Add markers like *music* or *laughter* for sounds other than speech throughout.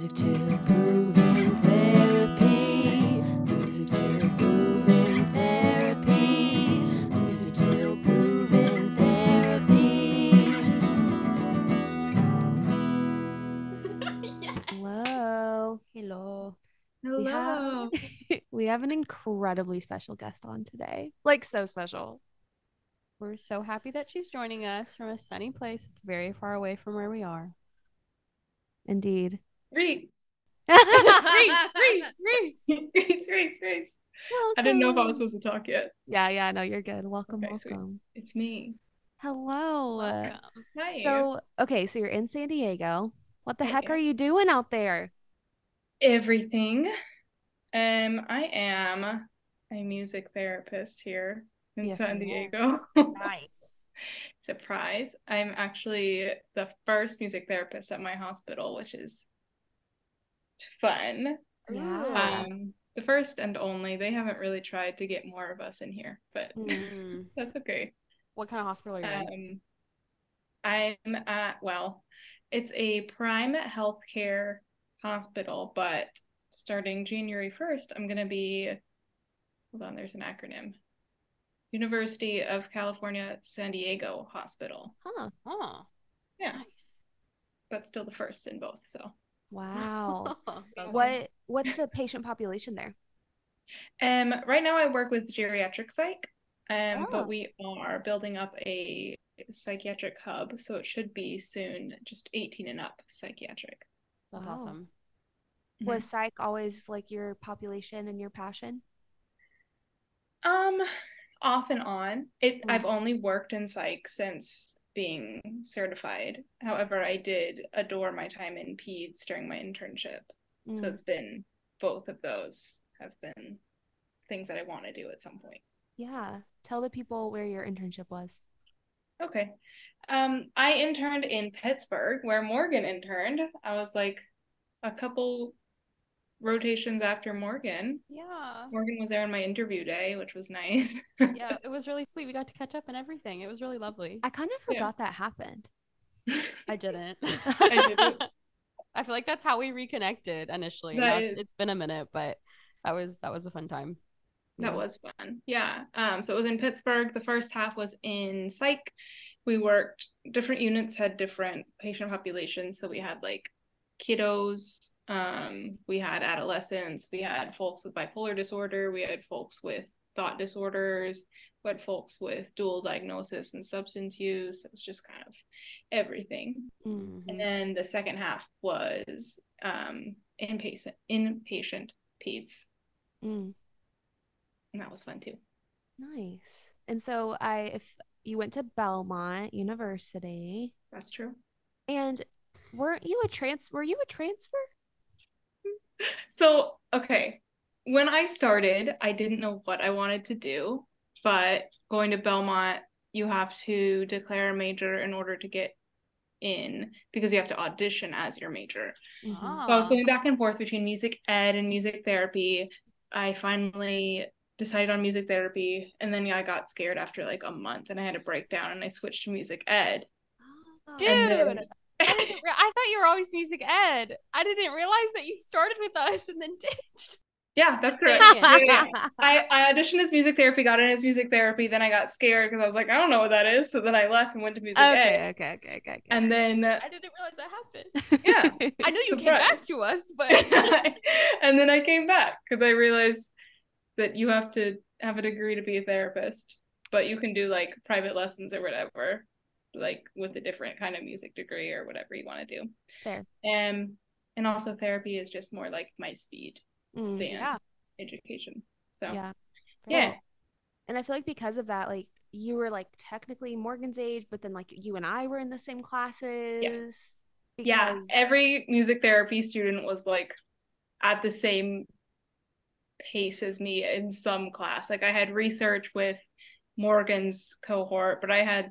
Music to Grooving Therapy. Music to Grooving Therapy. Music to Grooving Therapy. *laughs* Hello. Hello. We have, *laughs* we have an incredibly special guest on today. Like so special. We're so happy that she's joining us from a sunny place that's very far away from where we are. Indeed. Reese. Reese, *laughs* Reese, Reese. *laughs* Reese, Reese, Reese. I didn't know if I was supposed to talk yet. Yeah, yeah, no, you're good. Welcome, Okay, sweet. welcome. It's me. Hello. Welcome. Hi. So, okay, so you're in San Diego. What the I heck are you doing out there? everything. Um, I am a music therapist here in Yes, San. Diego. Nice. *laughs* Surprise. I'm actually the first music therapist at my hospital, which is fun. Yeah. Um, the first and only. They haven't really tried to get more of us in here, but *laughs* Mm. that's okay. What kind of hospital are you in? Um, I'm at, well, it's a prime healthcare hospital, but starting January 1st, I'm going to be, hold on, there's an acronym University of California San Diego Hospital, Huh. Oh, Yeah. nice. but still the first in both. So, Wow. *laughs* That's what what's the patient population there? um, right now I work with geriatric psych, um, Oh. but we are building up a psychiatric hub, so it should be soon just 18 and up psychiatric. That's Wow. awesome. Was psych always like your population and your passion? Um, off and on. It Mm. I've only worked in psych since being certified. However, I did adore my time in peds during my internship. So Mm. it's been both of those have been things that I want to do at some point. Yeah. Tell the people where your internship was. Okay. Um, I interned in Pittsburgh where Morgan interned. I was like a couple rotations after Morgan. Yeah. Morgan was there on my interview day, which was nice. *laughs* Yeah, *laughs* it was really sweet. We got to catch up and everything. It was really lovely. I kind of Yeah. forgot that happened. I didn't. *laughs* I didn't. I feel like that's how we reconnected initially. That That is... It's been a minute, but that was that was a fun time. That was fun. Yeah. Um, so it was in Pittsburgh. The first half was in psych. We worked different units had different patient populations. So we had like kiddos, um, we had adolescents, we had folks with bipolar disorder, we had folks with thought disorders, we had folks with dual diagnosis and substance use. It was just kind of everything. Mm. And then the second half was um inpatient inpatient peds. Mm. And that was fun too. Nice. And so I if you went to Belmont University That's true. and weren't you a trans were you a transfer? So, okay. When I started, I didn't know what I wanted to do, but going to Belmont, you have to declare a major in order to get in because you have to audition as your major. Mhm. So I was going back and forth between music ed and music therapy. I finally decided on music therapy, and then yeah, I got scared after like a month and I had a breakdown and I switched to music ed. Dude, And then- I, re- I thought you were always music ed. I didn't realize that you started with us and then *laughs* ditched. yeah, that's correct. Yeah, yeah. I, I auditioned as music therapy, got in as music therapy, then I got scared because I was like, I don't know what that is. So then I left and went to music ed. okay, okay, okay, okay, okay. And then uh, I didn't realize that happened. yeah. *laughs* I knew you came back to us, *laughs* but and then I came back because I realized that you have to have a degree to be a therapist, but you can do like private lessons or whatever, like with a different kind of music degree or whatever you want to do. Fair. Um, and also therapy is just more like my speed Mm, than yeah. education. So yeah. yeah. And I feel like because of that, like you were like technically Morgan's age, but then like you and I were in the same classes. yeah because- every music therapy student was like at the same pace as me in some class like i had research with morgan's cohort but i had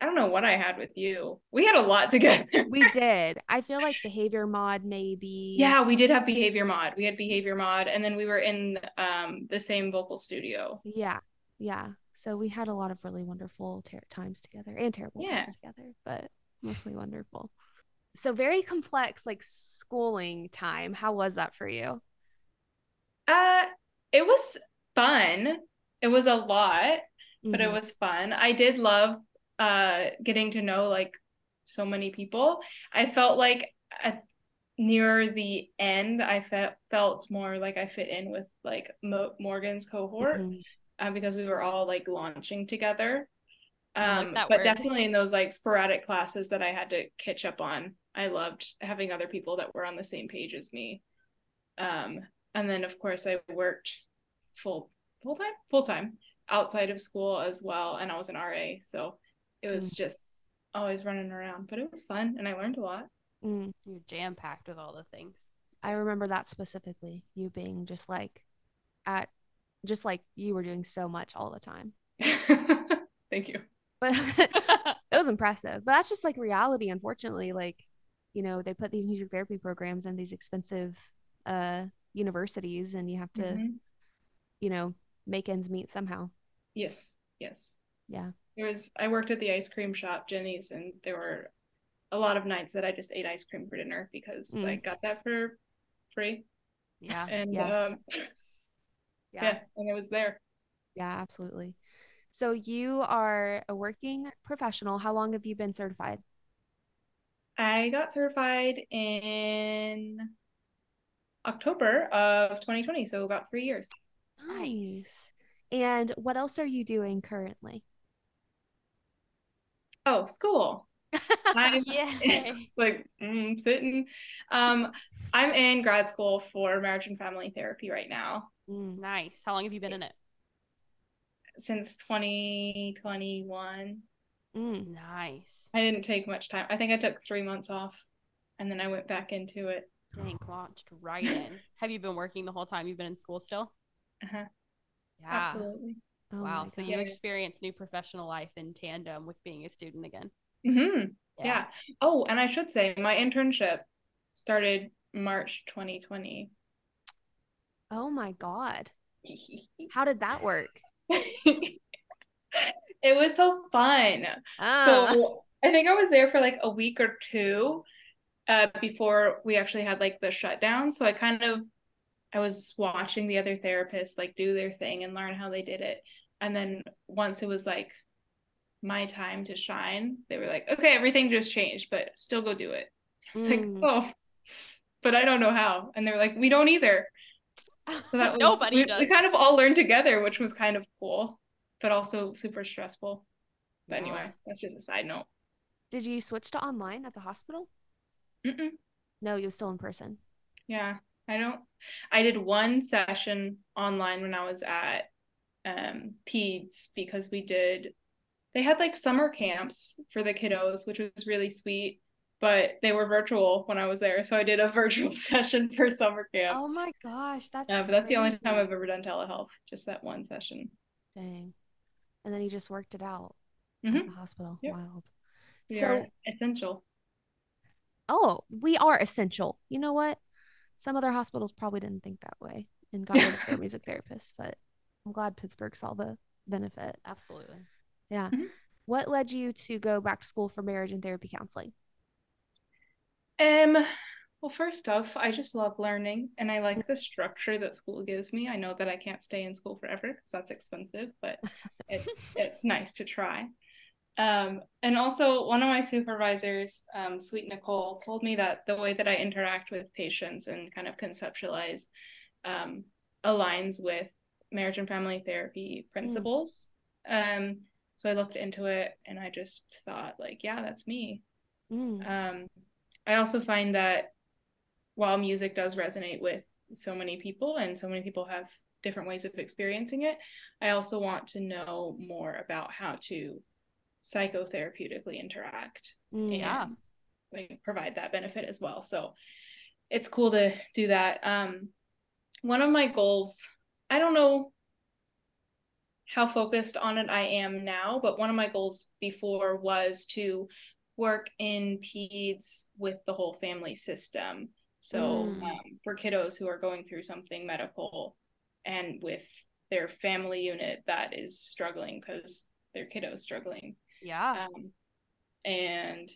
i don't know what i had with you we had a lot *laughs* together we did. I feel like behavior mod maybe. yeah we did have behavior mod we had behavior mod and then we were in um the same vocal studio Yeah. Yeah. So we had a lot of really wonderful ter- times together and terrible Yeah. times together, but mostly wonderful. So very complex, like schooling time. How was that for you? Uh, it was fun. It was a lot, but it Mhm. was fun. I did love uh getting to know like so many people. I felt like at near the end, I felt felt more like I fit in with like Mo- Morgan's cohort Mhm. uh, because we were all like launching together. I like Um, but word. definitely in those like sporadic classes that I had to catch up on, I loved having other people that were on the same page as me. Um, and then of course I worked full full time full time outside of school as well, and I was an RA, so it was just always running around, but it was fun and I learned a lot. Mm. You're jam packed with all the things. I remember that specifically. You being just like at, just like you were doing so much all the time. *laughs* Thank you. But *laughs* it was impressive. But that's just like reality, unfortunately. Like, you know, they put these music therapy programs in these expensive uh universities and you have to, Mhm. you know, make ends meet somehow. Yes, yes. Yeah. There was I worked at the ice cream shop, Jeni's, and there were a lot of nights that I just ate ice cream for dinner because I Mm. got that for free. yeah. *laughs* And Yeah. um Yeah. yeah, and it was there. Yeah, absolutely. So you are a working professional. How long have you been certified? I got certified in October of 2020, so about three years. Nice. And what else are you doing currently? Oh, school. I'm *laughs* *laughs* like mm, sitting. Um, I'm in grad school for marriage and family therapy right now Mm. Nice. How long have you been in it? since 2021. Mm. Nice. I didn't take much time. I think I took three months off, and then I went back into it. Dang, launched right in. *laughs* Have you been working the whole time you've been in school still? Uh-huh. Yeah. Absolutely. Oh Wow. So you experienced new professional life in tandem with being a student again. hmm Yeah. Oh, and I should say my internship started March 2020. Oh my God. *laughs* How did that work? *laughs* it was so fun. Ah. So I think I was there for like a week or two uh, before we actually had like the shutdown. So I kind of I was watching the other therapists like do their thing and learn how they did it. And then once it was like my time to shine, they were like, okay, everything just changed, but still go do it. I was Mm. like, oh, but I don't know how. And they're like, we don't either. So that *laughs* was, Nobody we, does. we kind of all learned together, which was kind of cool, but also super stressful. But Yeah. anyway, that's just a side note. Did you switch to online at the hospital? Mm-mm. No, you were still in person. Yeah, I don't. I did one session online when I was at um PEDS because we did. They had like summer camps for the kiddos, which was really sweet, but they were virtual when I was there, so I did a *laughs* virtual session for summer camp. Oh my gosh, that's Uh, but that's the only time. I've ever done telehealth, just that one session. Dang. And then you just worked it out Mhm. at the hospital. Yep. Wild. We So, are essential. oh, we are essential. You know what? Some other hospitals probably didn't think that way and got rid of their *laughs* music therapists, but I'm glad Pittsburgh saw the benefit. Absolutely. Yeah. Mhm. What led you to go back to school for marriage and therapy counseling? Um, well, first off, I just love learning and I like the structure that school gives me. I know that I can't stay in school forever because that's expensive, but it's *laughs* it's nice to try. Um, and also one of my supervisors, um, Sweet Nicole, told me that the way that I interact with patients and kind of conceptualize um, aligns with marriage and family therapy principles. Um, so I looked into it and I just thought like, yeah, that's me. Mm. Um, I also find that while music does resonate with so many people and so many people have different ways of experiencing it, I also want to know more about how to psychotherapeutically interact Mm. Yeah. and like provide that benefit as well. So it's cool to do that. Um, one of my goals, I don't know how focused on it I am now, but one of my goals before was to work in PEDS with the whole family system. So Mm. um, for kiddos who are going through something medical and with their family unit that is struggling because their kiddos struggling Yeah. um, and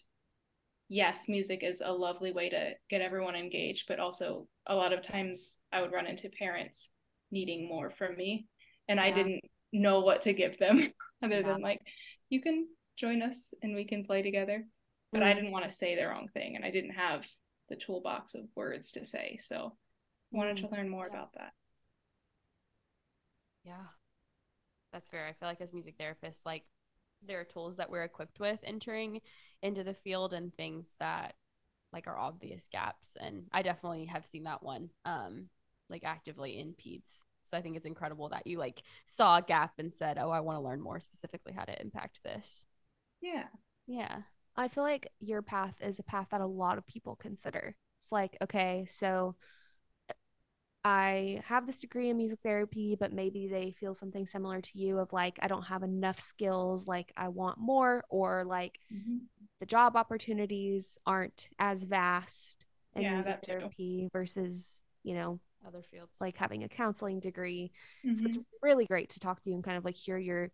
yes, music is a lovely way to get everyone engaged, but also a lot of times I would run into parents needing more from me and I didn't know what to give them *laughs* other Yeah. than like you can join us and we can play together. But I Mm. didn't want to say the wrong thing and I didn't have the toolbox of words to say. So I wanted Mm. to learn more Yeah. about that. Yeah. That's fair. I feel like as music therapists, like there are tools that we're equipped with entering into the field and things that like are obvious gaps. And I definitely have seen that one um like actively in peds. So I think it's incredible that you like saw a gap and said, Oh, I want to learn more specifically how to impact this. Yeah. Yeah. I feel like your path is a path that a lot of people consider. It's like, okay, so I have this degree in music therapy, but maybe they feel something similar to you of like, I don't have enough skills, like I want more, or like the job opportunities aren't as vast in Yeah, music that too. therapy versus, you know, Other fields. like having a counseling degree. So it's Mhm. really great to talk to you and kind of like hear your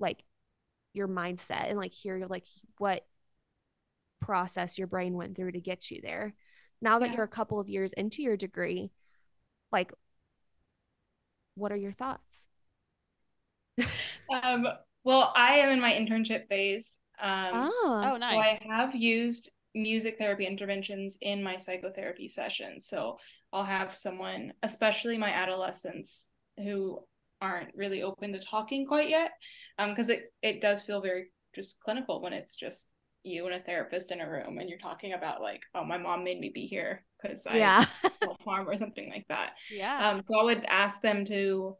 like your mindset and like hear like what process your brain went through to get you there. Now that Yeah. you're a couple of years into your degree, like what are your thoughts? Um, well, I am in my internship phase. Um, oh, oh So nice. I have used music therapy interventions in my psychotherapy sessions. So I'll have someone, especially my adolescents who aren't really open to talking quite yet, because it it does feel very just clinical when it's just you and a therapist in a room and you're talking about like, oh, my mom made me be here because I yeah. *laughs* self harm or something like that. yeah. Um, so I would ask them to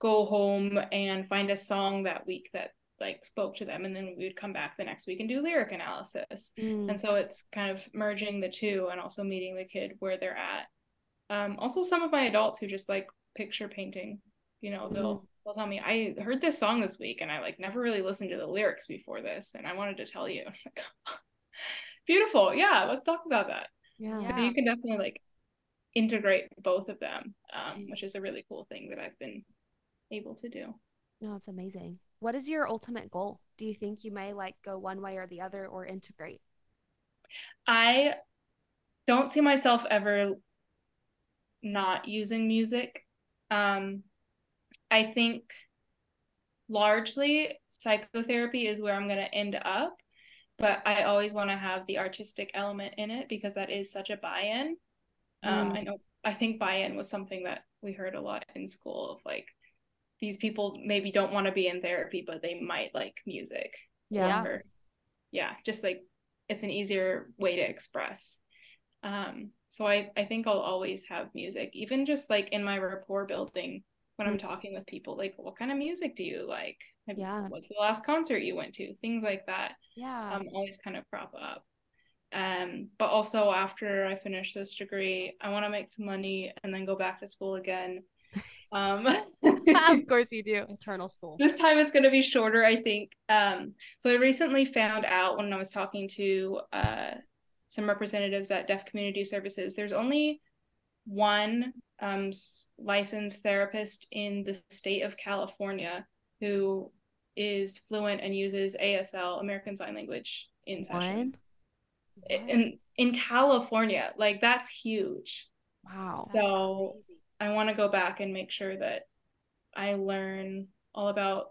go home and find a song that week that like spoke to them, and then we would come back the next week and do lyric analysis. Mm, And so it's kind of merging the two and also meeting the kid where they're at. Um, also some of my adults who just like picture painting, you know, they'll they'll tell me, I heard this song this week and I like never really listened to the lyrics before this, and I wanted to tell you. *laughs* Beautiful. Yeah, let's talk about that. yeah. So you can definitely like integrate both of them, um, which is a really cool thing that I've been able to do. No, it's amazing. What is your ultimate goal? Do you think you may like go one way or the other or integrate? I don't see myself ever not using music. Um, I think largely psychotherapy is where I'm going to end up, but I always want to have the artistic element in it because that is such a buy-in. Um, Mm. I know I think buy-in was something that we heard a lot in school of like these people maybe don't want to be in therapy, but they might like music. Yeah. Or, yeah, just like it's an easier way to express. Um, so I, I think I'll always have music, even just like in my rapport building when I'm Mm. talking with people, like what kind of music do you like? Have- Yeah. What's the last concert you went to? Things like that yeah. um, always kind of crop up. Um, but also after I finish this degree, I want to make some money and then go back to school again. Um, *laughs* of course you do. Eternal school. this time it's going to be shorter, I think. Um, so I recently found out when I was talking to uh, some representatives at Deaf Community Services, there's only one um, licensed therapist in the state of California who is fluent and uses ASL, American Sign Language, in session. One? In in California, like that's huge. Wow. So- crazy. I want to go back and make sure that I learn all about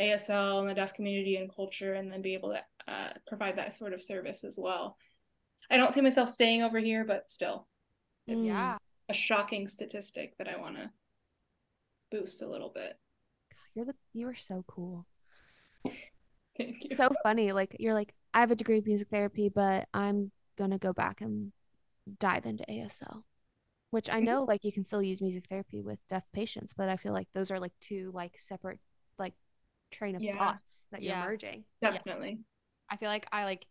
ASL and the deaf community and culture, and then be able to uh, provide that sort of service as well. I don't see myself staying over here, but still, it's Mm. Yeah. a shocking statistic that I want to boost a little bit. You're the you are so cool. Thank you. so funny. Like you're like, I have a degree in music therapy, but I'm gonna go back and dive into ASL. Which I Mhm. know like you can still use music therapy with deaf patients, but I feel like those are like two like separate like train of Yeah. thoughts that you're merging. Definitely. I feel like I like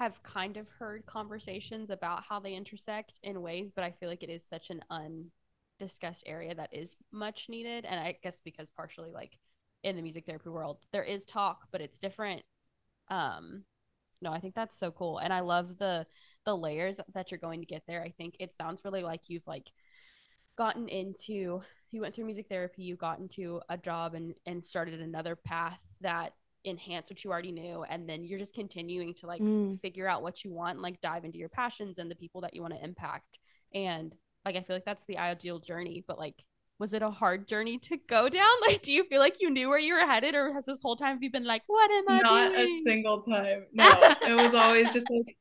have kind of heard conversations about how they intersect in ways, but I feel like it is such an undiscussed area that is much needed. And I guess because partially like in the music therapy world, there is talk, but it's different. Um, no, I think that's so cool. And I love the the layers that you're going to get there. I think it sounds really like you've like gotten into you went through music therapy, you got into a job and and started another path that enhance what you already knew and then you're just continuing to like Mm. figure out what you want and like dive into your passions and the people that you want to impact and like i feel like that's the ideal journey but like was it a hard journey to go down *laughs* like do you feel like you knew where you were headed or has this whole time have you been like what am i Not doing a single time. *laughs* No, it was always just like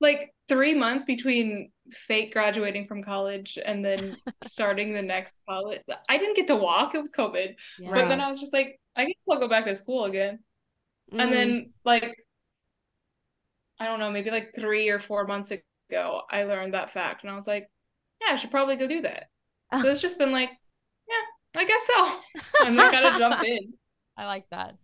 like three months between fake graduating from college and then *laughs* starting the next college. I didn't get to walk. It was COVID. yeah. But then I was just like, I guess I'll go back to school again. Mm. And then like I don't know, maybe like three or four months ago, I learned that fact and I was like, yeah, I should probably go do that. So it's just been like, yeah, I guess so. *laughs* I'm like gotta jump in. *laughs* i like that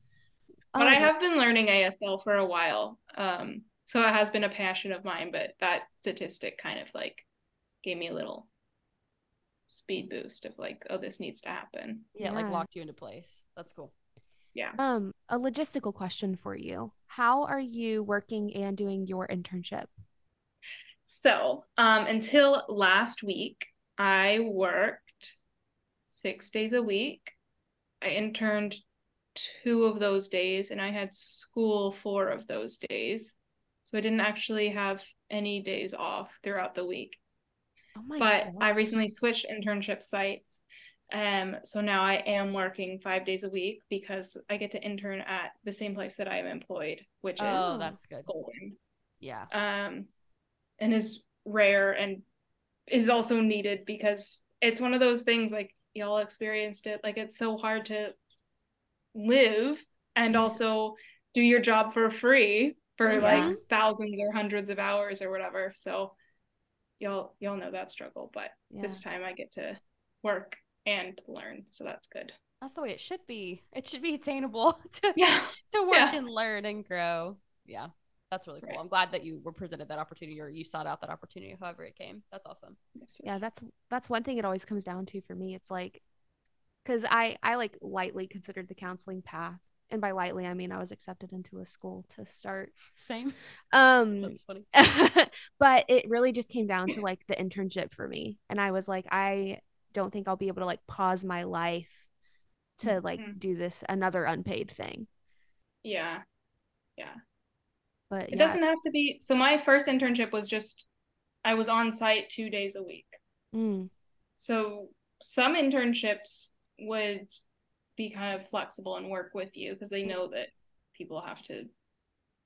But I Oh, have been learning ASL for a while. Um, so it has been a passion of mine, but that statistic kind of like gave me a little speed boost of like, oh, this needs to happen. yeah, like locked you into place that's cool Yeah. Um, a logistical question for you. How are you working and doing your internship? So, um, until last week, I worked six days a week. I interned two of those days, and I had school four of those days. So I didn't actually have any days off throughout the week. Oh my but I recently switched internship sites. Um, so now I am working five days a week because I get to intern at the same place that I am employed, which oh is that's good Golden. yeah Um, and is rare and is also needed because it's one of those things like y'all experienced it. Like it's so hard to live and also do your job for free for Yeah. like thousands or hundreds of hours or whatever. So y'all y'all know that struggle, but Yeah. this time I get to work and learn, so that's good. that's the way it should be it should be attainable *laughs* to Yeah. to work Yeah. and learn and grow. Yeah, that's really cool. Right. I'm glad that you were presented that opportunity or you sought out that opportunity, however it came. That's awesome. Yes, yeah that's that's one thing it always comes down to for me it's like because i i like lightly considered the counseling path and by lightly i mean i was accepted into a school to start Same. um That's funny. *laughs* but it really just came down to like the internship for me and i was like i don't think i'll be able to like pause my life to like Mhm. do this another unpaid thing yeah. Yeah. but It yeah, doesn't have to be. So my first internship was just I was on site two days a week. mm, So some internships would be kind of flexible and work with you because they know that people have to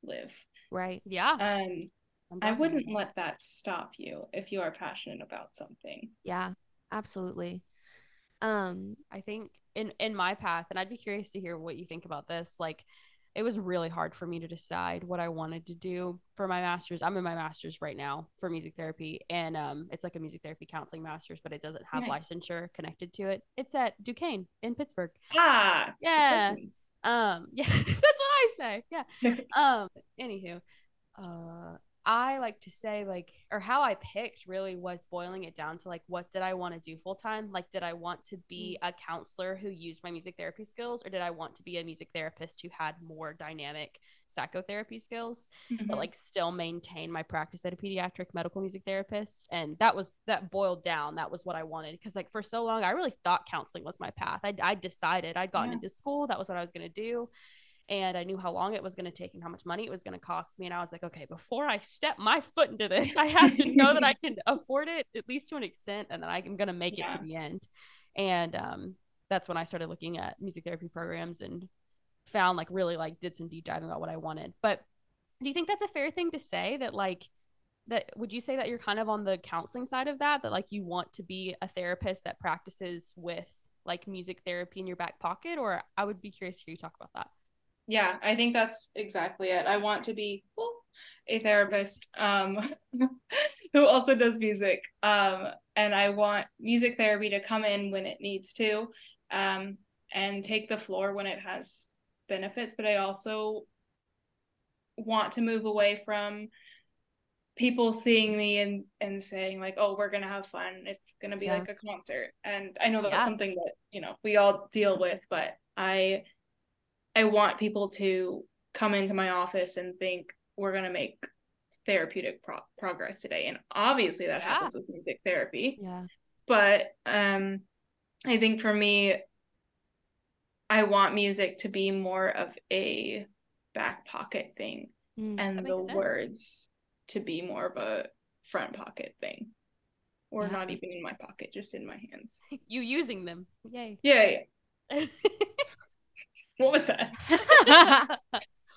live. right Yeah. Um, I wouldn't let that stop you if you are passionate about something. yeah absolutely um I think in in my path, and I'd be curious to hear what you think about this. Like, it was really hard for me to decide what I wanted to do for my master's. I'm in my master's right now for music therapy, and um, it's like a music therapy counseling master's, but it doesn't have Nice. licensure connected to it. It's at Duquesne in Pittsburgh. Ah, Yeah. Um, *laughs* yeah, that's what I say. Yeah. *laughs* Um, anywho, uh, I like to say like, or how I picked really was boiling it down to like, what did I want to do full time? Like, did I want to be a counselor who used my music therapy skills, or did I want to be a music therapist who had more dynamic psychotherapy skills? Mhm. but like still maintain my practice at a pediatric medical music therapist and that was that boiled down that was what i wanted because like for so long i really thought counseling was my path i, I decided i'd gotten Yeah. into school that was what i was going to do and i knew how long it was going to take and how much money it was going to cost me and i was like okay before i step my foot into this i have to know that i *laughs* can afford it at least to an extent and that i'm going to make it to the end. And um, that's when i started looking at music therapy programs and found like really like did some deep diving about what i wanted. But do you think that's a fair thing to say that like that would you say that you're kind of on the counseling side of that that like you want to be a therapist that practices with like music therapy in your back pocket? Or i would be curious to hear you talk about that Yeah, I think that's exactly it. I want to be well, a therapist um, *laughs* who also does music. Um, and I want music therapy to come in when it needs to um, and take the floor when it has benefits. But I also want to move away from people seeing me and and saying like oh we're gonna have fun it's gonna be Yeah. like a concert and i know that's Yeah. something that you know we all deal with but i i want people to come into my office and think we're gonna make therapeutic pro- progress today and obviously that Yeah. happens with music therapy yeah but um i think for me I want music to be more of a back pocket thing Mm. and the sense. words to be more of a front pocket thing. Or Yeah. not even in my pocket, just in my hands. *laughs* you using them. Yay. Yeah, yeah. *laughs* What was that? *laughs* I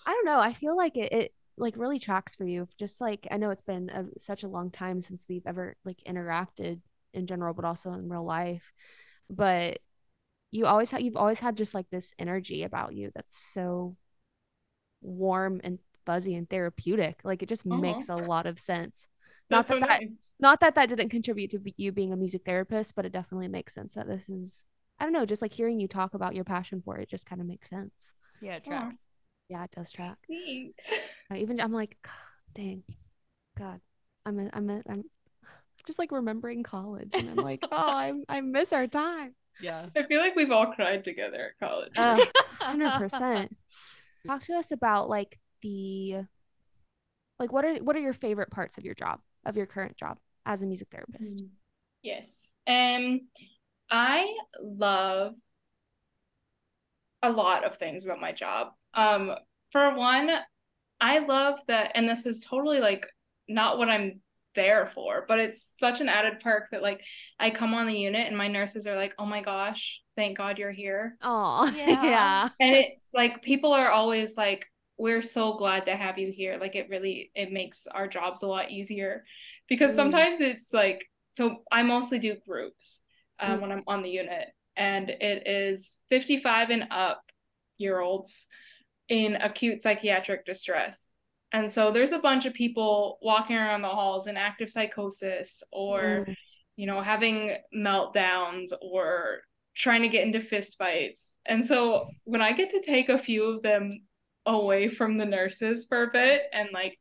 don't know. I feel like it, it like really tracks for you. Just like I know it's been a, such a long time since we've ever like interacted in general, but also in real life. But you always have you've always had just like this energy about you that's so warm and fuzzy and therapeutic. Like it just Aw. makes a lot of sense. Not that so that nice. not that that didn't contribute to be, you being a music therapist, but it definitely makes sense that this is I don't know, just like hearing you talk about your passion for it just kind of makes sense. yeah, it tracks. Yeah, it does track. Thanks. I even I'm like, dang, God, I'm a, I'm a, I'm just like remembering college, and I'm like, *laughs* oh, I I miss our time. Yeah. I feel like we've all cried together at college. *laughs* Hundred percent. Talk to us about like the, like what are what are your favorite parts of your job of your current job as a music therapist? Yes. Um I love a lot of things about my job. Um for one, I love that and this is totally like not what I'm there for, but it's such an added perk that like I come on the unit and my nurses are like, "Oh my gosh, thank God you're here." Oh, *laughs* Yeah. yeah. And it like people are always like we're so glad to have you here. Like it really it makes our jobs a lot easier because Mm. sometimes it's like so I mostly do groups um, Mm. when I'm on the unit and it is 55 and up year olds in acute psychiatric distress. And so there's a bunch of people walking around the halls in active psychosis or Mm. you know, having meltdowns or trying to get into fistfights. And so when I get to take a few of them away from the nurses for a bit and like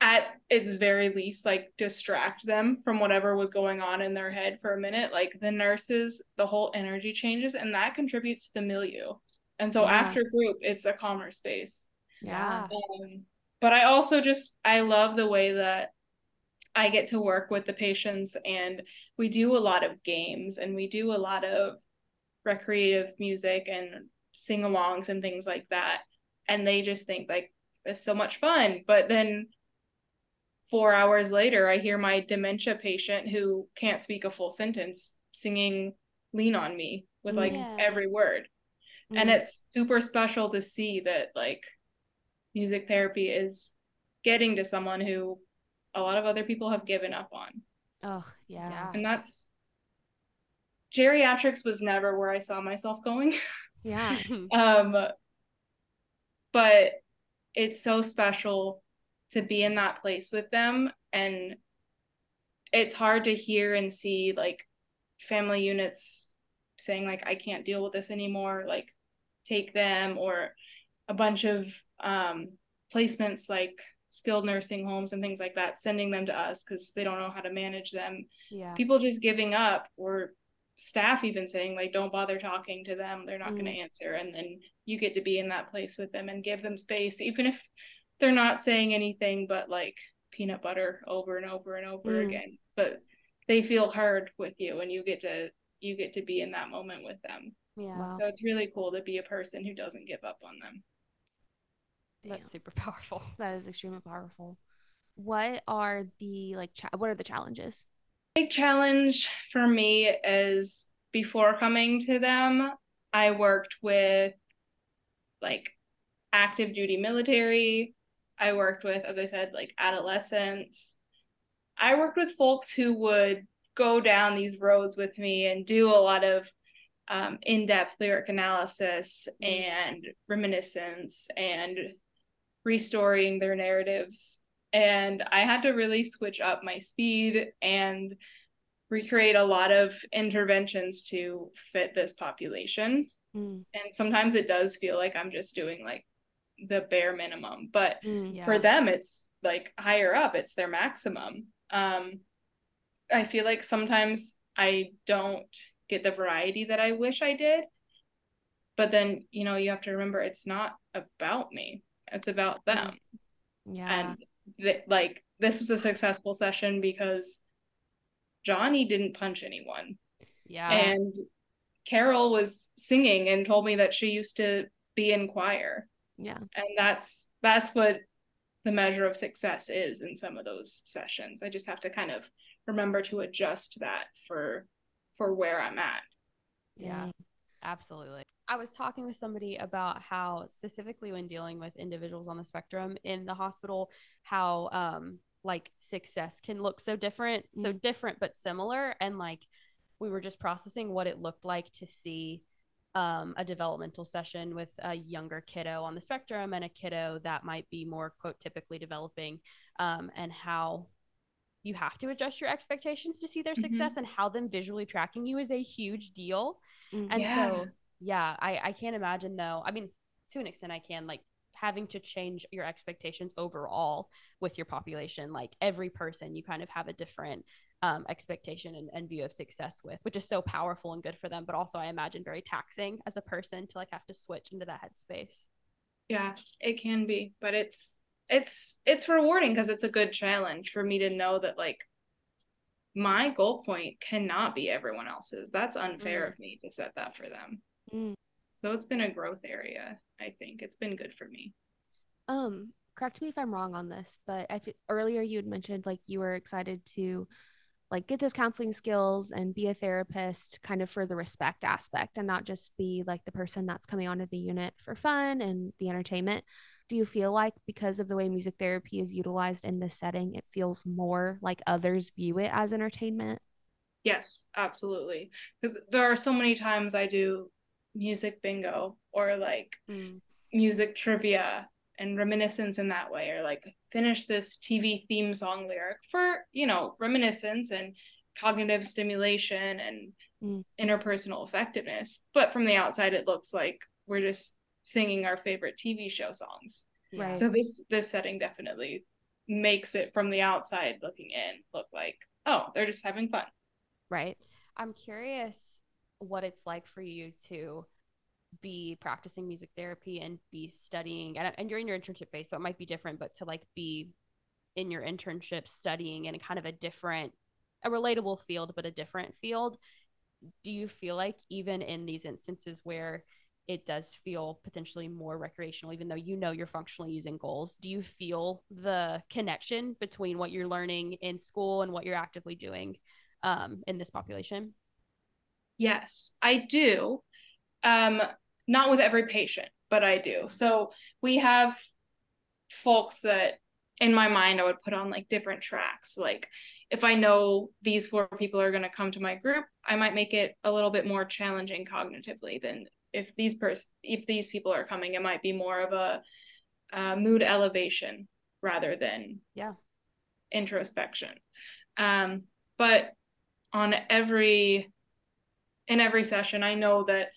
at its very least like distract them from whatever was going on in their head for a minute, like the nurses, the whole energy changes and that contributes to the milieu. And so Yeah. after group, it's a calmer space. Yeah. Um, but I also just I love the way that I get to work with the patients and we do a lot of games and we do a lot of recreative music and sing-alongs and things like that. And they just think like it's so much fun. But then four hours later I hear my dementia patient who can't speak a full sentence singing Lean on Me with like Yeah. every word and Mm. it's super special to see that like music therapy is getting to someone who a lot of other people have given up on oh yeah. Yeah. and that's geriatrics was never where i saw myself going Yeah. *laughs* um but it's so special to be in that place with them and it's hard to hear and see like family units saying like i can't deal with this anymore like take them or a bunch of um placements like skilled nursing homes and things like that sending them to us because they don't know how to manage them Yeah. people just giving up or staff even saying like don't bother talking to them they're not going Mm. to answer and then you get to be in that place with them and give them space even if they're not saying anything but like peanut butter over and over and over Mm. again but they feel heard with you and you get to you get to be in that moment with them yeah. Wow. so it's really cool to be a person who doesn't give up on them That's super *laughs* powerful. That is extremely powerful. What are the like cha- what are the challenges? big challenge for me is before coming to them, I worked with like active duty military. I worked with, as I said, like adolescents. I worked with folks who would go down these roads with me and do a lot of um, in depth lyric analysis Mm. and reminiscence and restoring their narratives. And I had to really switch up my speed and recreate a lot of interventions to fit this population. Mm. And sometimes it does feel like I'm just doing like the bare minimum, but Mm. Yeah. for them it's like higher up it's their maximum um i feel like sometimes i don't get the variety that i wish i did but then you know you have to remember it's not about me it's about them Yeah. and th- like this was a successful session because johnny didn't punch anyone Yeah. and Carol was singing and told me that she used to be in choir. Yeah. And that's that's what the measure of success is in some of those sessions. I just have to kind of remember to adjust that for for where I'm at. Yeah. Absolutely. I was talking with somebody about how specifically when dealing with individuals on the spectrum in the hospital, how um like success can look so different, so different but similar and like we were just processing what it looked like to see um, a developmental session with a younger kiddo on the spectrum and a kiddo that might be more quote typically developing um, and how you have to adjust your expectations to see their Mhm. success and how them visually tracking you is a huge deal Mm. and Yeah. so yeah i i can't imagine though i mean to an extent i can like having to change your expectations overall with your population like every person you kind of have a different um, expectation and, and view of success with which is so powerful and good for them but also i imagine very taxing as a person to like have to switch into that headspace Yeah, it can be, but it's it's it's rewarding because it's a good challenge for me to know that like my goal point cannot be everyone else's. That's unfair Mm. of me to set that for them. Mm. So it's been a growth area, I think. It's been good for me. Um, correct me if I'm wrong on this, but I fe- earlier you had mentioned like you were excited to like get those counseling skills and be a therapist kind of for the respect aspect and not just be like the person that's coming onto the unit for fun and the entertainment. Do you feel like because of the way music therapy is utilized in this setting, it feels more like others view it as entertainment? Yes, absolutely. Because there are so many times I do music bingo or like mm. music trivia and reminiscence in that way or like finish this TV theme song lyric for, you know, reminiscence and cognitive stimulation and Mm. interpersonal effectiveness. But from the outside it looks like we're just singing our favorite TV show songs. Right. So this this setting definitely makes it from the outside looking in look like, oh, they're just having fun. Right. i'm curious what it's like for you to be practicing music therapy and be studying and, and you're in your internship phase so it might be different but to like be in your internship studying in a kind of a different a relatable field but a different field do you feel like even in these instances where it does feel potentially more recreational even though you know you're functionally using goals do you feel the connection between what you're learning in school and what you're actively doing um, in this population Yes, I do. Um, not with every patient, but I do. So we have folks that in my mind I would put on like different tracks. Like if I know these four people are going to come to my group, I might make it a little bit more challenging cognitively than if these pers- if these people are coming, it might be more of a uh, mood elevation rather than Yeah. introspection. Um, but on every in every session, I know that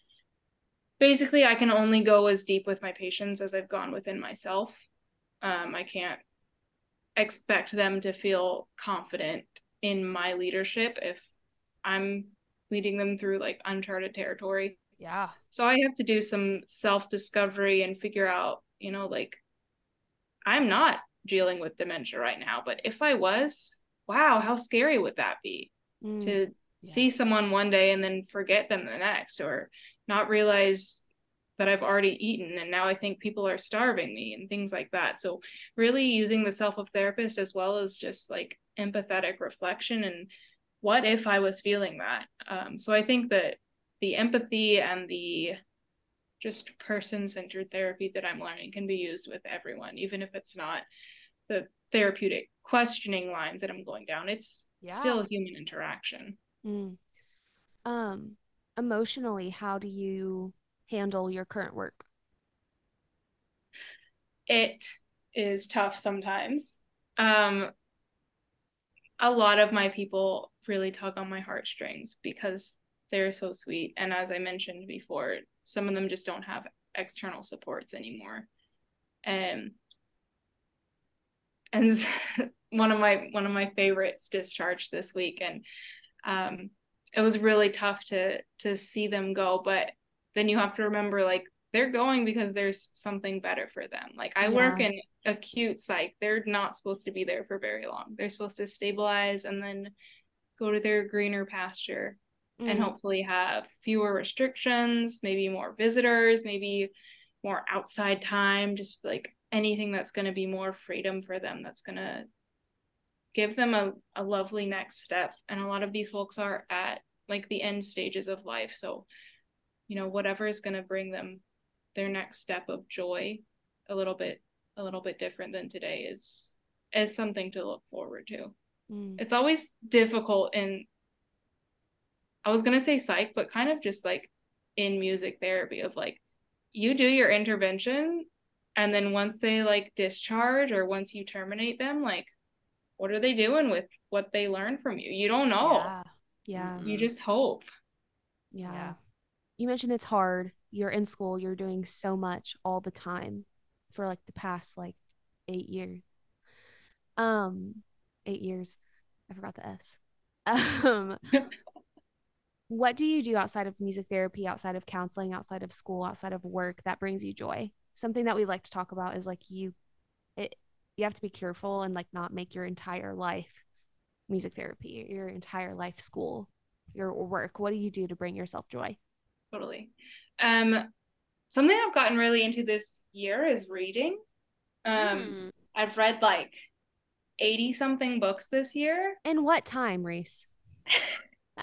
basically I can only go as deep with my patients as I've gone within myself. Um, I can't expect them to feel confident in my leadership if I'm leading them through like uncharted territory. yeah So I have to do some self discovery and figure out, you know, like I'm not dealing with dementia right now, but if I was, wow, how scary would that be Mm. to Yeah. see someone one day and then forget them the next or not realize that I've already eaten and now I think people are starving me and things like that. So really using the self of therapist as well as just like empathetic reflection and what if I was feeling that. Um, so I think that the empathy and the just person centered therapy that I'm learning can be used with everyone, even if it's not the therapeutic questioning lines that I'm going down. It's Yeah. still human interaction. Mm. Um, emotionally, how do you handle your current work? It is tough sometimes. Um, a lot of my people really tug on my heartstrings because they're so sweet. And as I mentioned before, some of them just don't have external supports anymore. Um, and *laughs* one of my one of my favorites discharged this week, and um, it was really tough to to see them go. But then you have to remember, like they're going because there's something better for them. Like I work Yeah. in acute psych; they're not supposed to be there for very long. They're supposed to stabilize and then go to their greener pasture. and Mhm. hopefully have fewer restrictions, maybe more visitors, maybe more outside time, just like anything that's going to be more freedom for them that's going to give them a, a lovely next step. And a lot of these folks are at like the end stages of life. So, you know, whatever is going to bring them their next step of joy a little bit a little bit different than today is is something to look forward to Mm. it's always difficult in I was gonna say psych, but kind of just like in music therapy of like you do your intervention and then once they like discharge or once you terminate them, like what are they doing with what they learned from you? You don't know. Yeah. Yeah. You just hope. Yeah. Yeah. You mentioned it's hard. You're in school, you're doing so much all the time for like the past like 8 years. Um 8 years. I forgot the S. Um *laughs* What do you do outside of music therapy, outside of counseling, outside of school, outside of work that brings you joy? Something that we like to talk about is like you it you have to be careful and like not make your entire life music therapy, your entire life school, your work. What do you do to bring yourself joy? Totally. Um something I've gotten really into this year is reading. Um Mm. I've read like 80 something books this year. In what time, Reese? *laughs*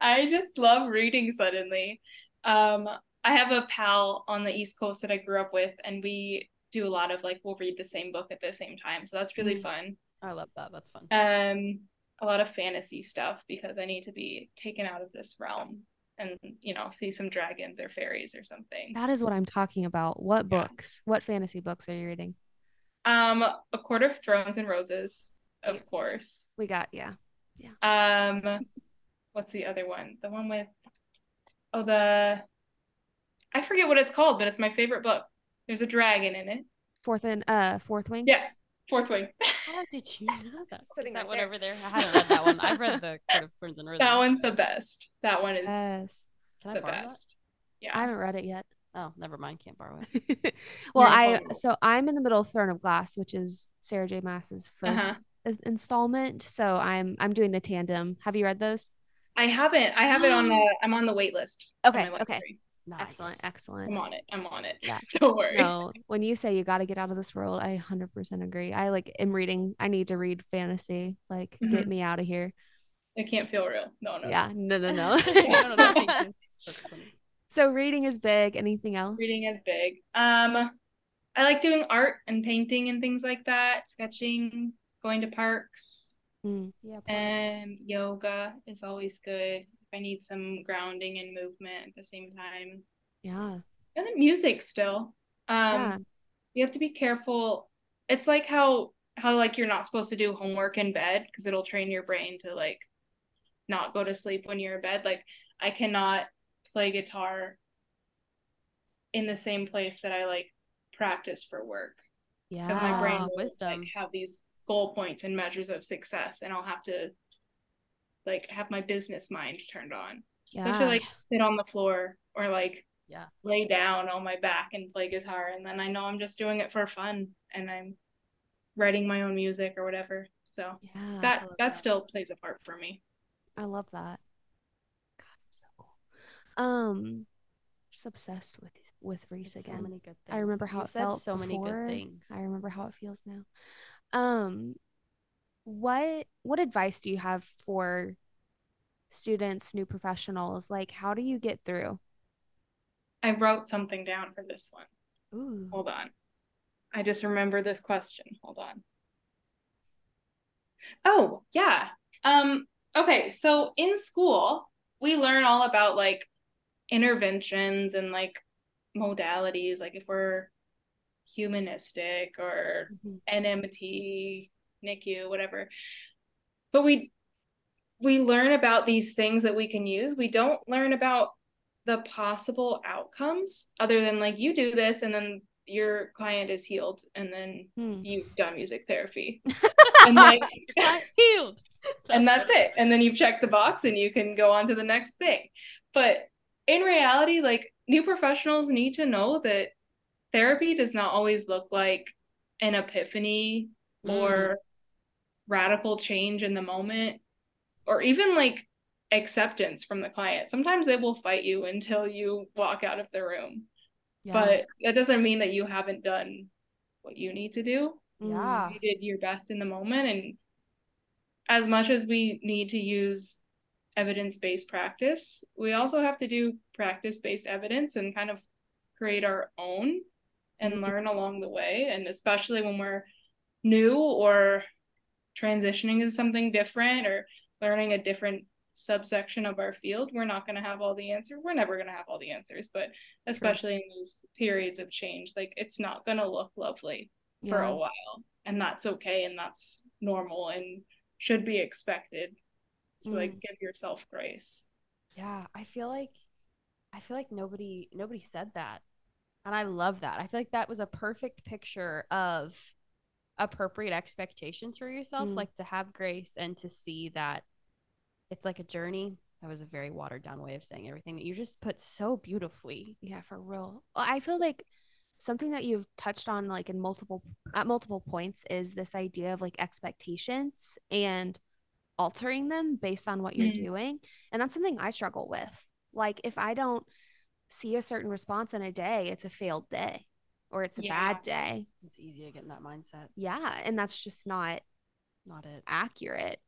I just love reading suddenly. Um, I have a pal on the East Coast that I grew up with, and we do a lot of like we'll read the same book at the same time. So that's really Mm. fun. I love that. That's fun. Um, a lot of fantasy stuff because I need to be taken out of this realm and you know see some dragons or fairies or something. That is what I'm talking about. What Yeah. books? What fantasy books are you reading? Um, A Court of Thorns and Roses, of Yeah. course. We got, yeah. yeah. Um, what's the other one? The one with oh the I forget what it's called, but it's my favorite book. There's a dragon in it. Fourth and uh fourth wing. Yes, Fourth Wing. How did you know that? *laughs* Sitting that right one there. over there? I haven't read that one. I've read the Court of Thorns and that one's the best. That one is Yes. Can I the borrow that? best. I haven't read it yet. Oh, never mind. Can't borrow it. *laughs* *laughs* well, I so I'm in the middle of Throne of Glass, which is Sarah J. Maas's 1st Uh-huh. installment. So I'm I'm doing the tandem. Have you read those? I haven't. I have it on the. I'm on the wait list. Okay, okay. library. Nice. Excellent, excellent. I'm on it. I'm on it. Yeah. *laughs* Don't worry. No, when you say you got to get out of this world, I 100% agree. I like am reading. I need to read fantasy. Like, get Mhm. me out of here. It can't feel real. No, no. Yeah, no, no, No, *laughs* *laughs* no, no, no. you. That's funny. so reading is big. Anything else? Reading is big. Um, I like doing art and painting and things like that. Sketching, going to parks. Mm, Yeah. And yoga is always good. I need some grounding and movement at the same time. yeah, And the music still. Um yeah, you have to be careful. It's like how how like you're not supposed to do homework in bed because it'll train your brain to like not go to sleep when you're in bed. Like I cannot play guitar in the same place that I like practice for work yeah. because my brain will wisdom. like have these goal points and measures of success and I'll have to like have my business mind turned on. So I have to like sit on the floor or like Yeah. lay down on my back and play guitar and then I know I'm just doing it for fun and I'm writing my own music or whatever. So yeah. that that that. still plays a part for me. I love that. God, I'm so cool. Um, just obsessed with with Reese So again. many good things. I remember how You've it said felt so many good things. I remember how it feels now. Um, what what advice do you have for students, new professionals? Like, how do you get through? I wrote something down for this one. Ooh. Hold on. I just remember this question. Hold on. Oh, yeah. Um okay, so in school, we learn all about like interventions and like modalities like if we're humanistic or Mhm. NMT, NICU, whatever. But we we learn about these things that we can use. We don't learn about the possible outcomes other than like you do this and then your client is healed and then Hmm. you've done music therapy. *laughs* and like Healed. and that's it. And then you've checked the box and you can go on to the next thing. But in reality, like new professionals need to know that therapy does not always look like an epiphany or radical change in the moment or even like acceptance from the client. Sometimes they will fight you until you walk out of the room. Yeah. But that doesn't mean that you haven't done what you need to do. Yeah. You did your best in the moment and as much as we need to use evidence-based practice, we also have to do practice-based evidence and kind of create our own and Mhm. learn along the way and especially when we're new or transitioning into something different or learning a different subsection of our field we're not going to have all the answers we're never going to have all the answers but especially in those periods of change like it's not going to look lovely for Yeah. a while and that's okay and that's normal and should be expected so like Mm. give yourself grace Yeah, I feel like I feel like nobody nobody said that. And I love that. I feel like that was a perfect picture of appropriate expectations for yourself, Mm. like to have grace and to see that it's like a journey. That was a very watered down way of saying everything that you just put so beautifully. Yeah, for real. Well, I feel like something that you've touched on like in multiple at multiple points is this idea of like expectations and altering them based on what you're Mm. doing. And that's something I struggle with. Like if I don't see a certain response in a day, it's a failed day or it's a Yeah. bad day. It's easy to get in that mindset. Yeah, and that's just not Not it. accurate.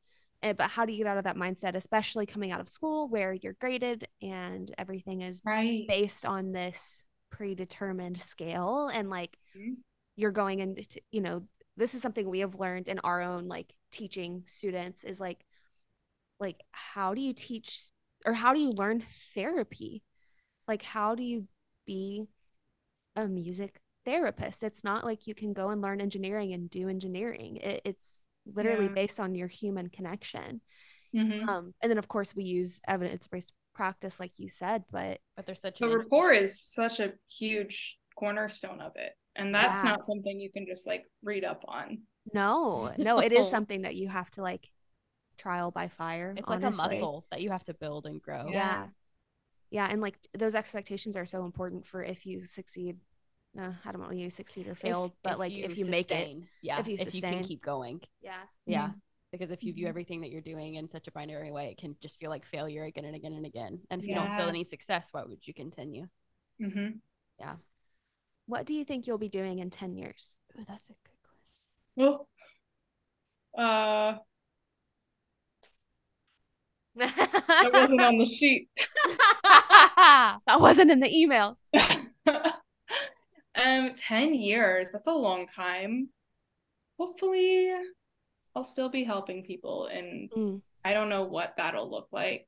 Eh, But how do you get out of that mindset, especially coming out of school where you're graded and everything is right based on this predetermined scale and like Mhm. you're going into you know this is something we have learned in our own like teaching students is like like how do you teach or how do you learn therapy like how do you be a music therapist it's not like you can go and learn engineering and do engineering it, it's literally Yeah. based on your human connection Mhm. um and then of course we use evidence-based practice like you said but But there's such but an rapport is such a huge cornerstone of it and that's Yeah. not something you can just like read up on No, no, it is *laughs* something that you have to like trial by fire. it's like a muscle that you have to build and grow. Yeah. yeah. And like those expectations are so important for if you succeed. Uh, I don't want to use succeed or If- failed, but like if you make it. yeah, if you sustain, if you can keep going, Yeah. yeah. Because if you view Mhm. everything that you're doing in such a binary way, it can just feel like failure again and again and again. And if you don't feel any success, why would you continue? hmm Yeah. What do you think you'll be doing in 10 years? Ooh, that's a good question. well uh that wasn't on the *laughs* sheet that wasn't in the email. *laughs* um 10 years that's a long time. Hopefully i'll still be helping people and Mm, i don't know what that'll look like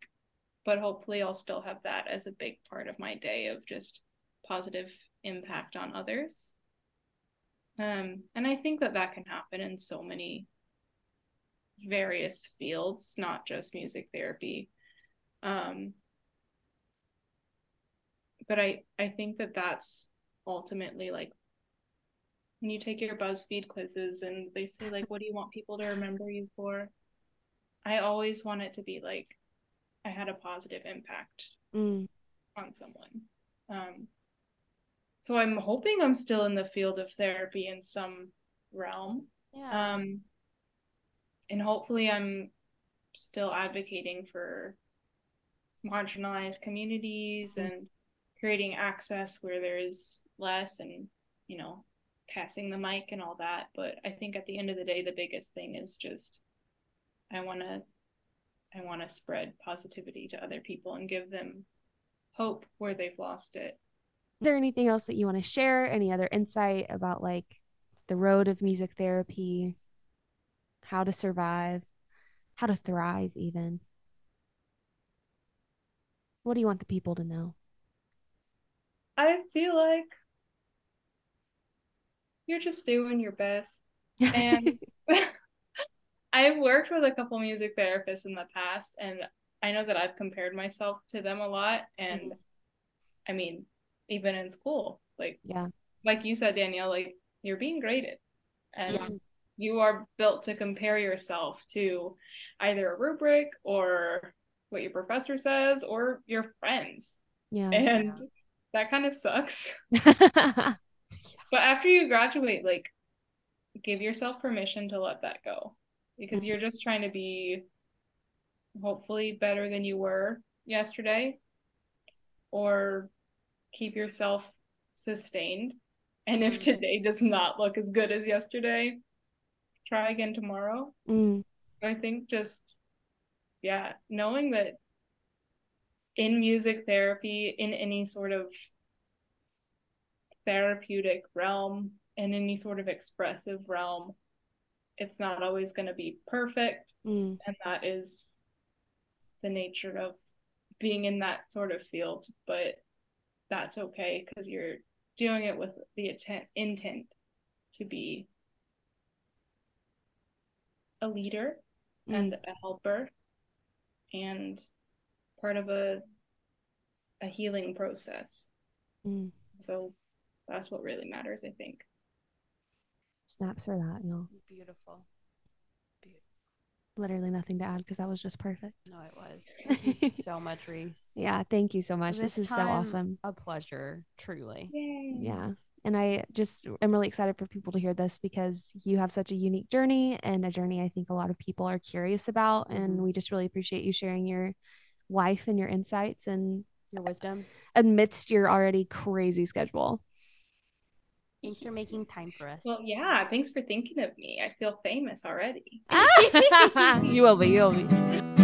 but hopefully i'll still have that as a big part of my day of just positive impact on others. Um and i think that that can happen in so many various fields not just music therapy. Um but i i think that that's ultimately like when you take your buzzfeed quizzes and they say like what do you want people to remember you for i always want it to be like i had a positive impact mm, on someone um so i'm hoping i'm still in the field of therapy in some realm Yeah. um and hopefully i'm still advocating for marginalized communities Mhm. and creating access where there is less and you know passing the mic and all that but i think at the end of the day the biggest thing is just i want to i want to spread positivity to other people and give them hope where they've lost it Is there anything else that you want to share? Any other insight about like the road of music therapy, how to survive, how to thrive, even? What do you want the people to know? I feel like you're just doing your best and *laughs* *laughs* I've worked with a couple music therapists in the past, and I know that I've compared myself to them a lot. And mm-hmm. I mean, even in school, like yeah. like you said, Danielle, like you're being graded, and Yeah. you are built to compare yourself to either a rubric or what your professor says or your friends, Yeah. and that kind of sucks. *laughs* But after you graduate, like, give yourself permission to let that go because you're just trying to be hopefully better than you were yesterday or keep yourself sustained. And if Mm-hmm. today does not look as good as yesterday, try again tomorrow. Mm, I think just, yeah, knowing that in music therapy, in any sort of therapeutic realm, in any sort of expressive realm, it's not always going to be perfect. mm, And that is the nature of being in that sort of field. But that's okay because you're doing it with the intent, intent to be a leader mm. and a helper and part of a a healing process. Mm. So that's what really matters, I think. Snaps for that, y'all. Beautiful. Beautiful. Literally nothing to add because that was just perfect. No, it was. Thank you *laughs* so much, Reese. Yeah, thank you so much. This, This is so awesome. A pleasure, truly. Yay. Yeah. And I just am really excited for people to hear this because you have such a unique journey and a journey I think a lot of people are curious about. And Mhm. we just really appreciate you sharing your life and your insights and Your wisdom. amidst your already crazy schedule. Thanks for making time for us. Well, yeah, thanks for thinking of me. I feel famous already. *laughs* *laughs* you will be, you will be.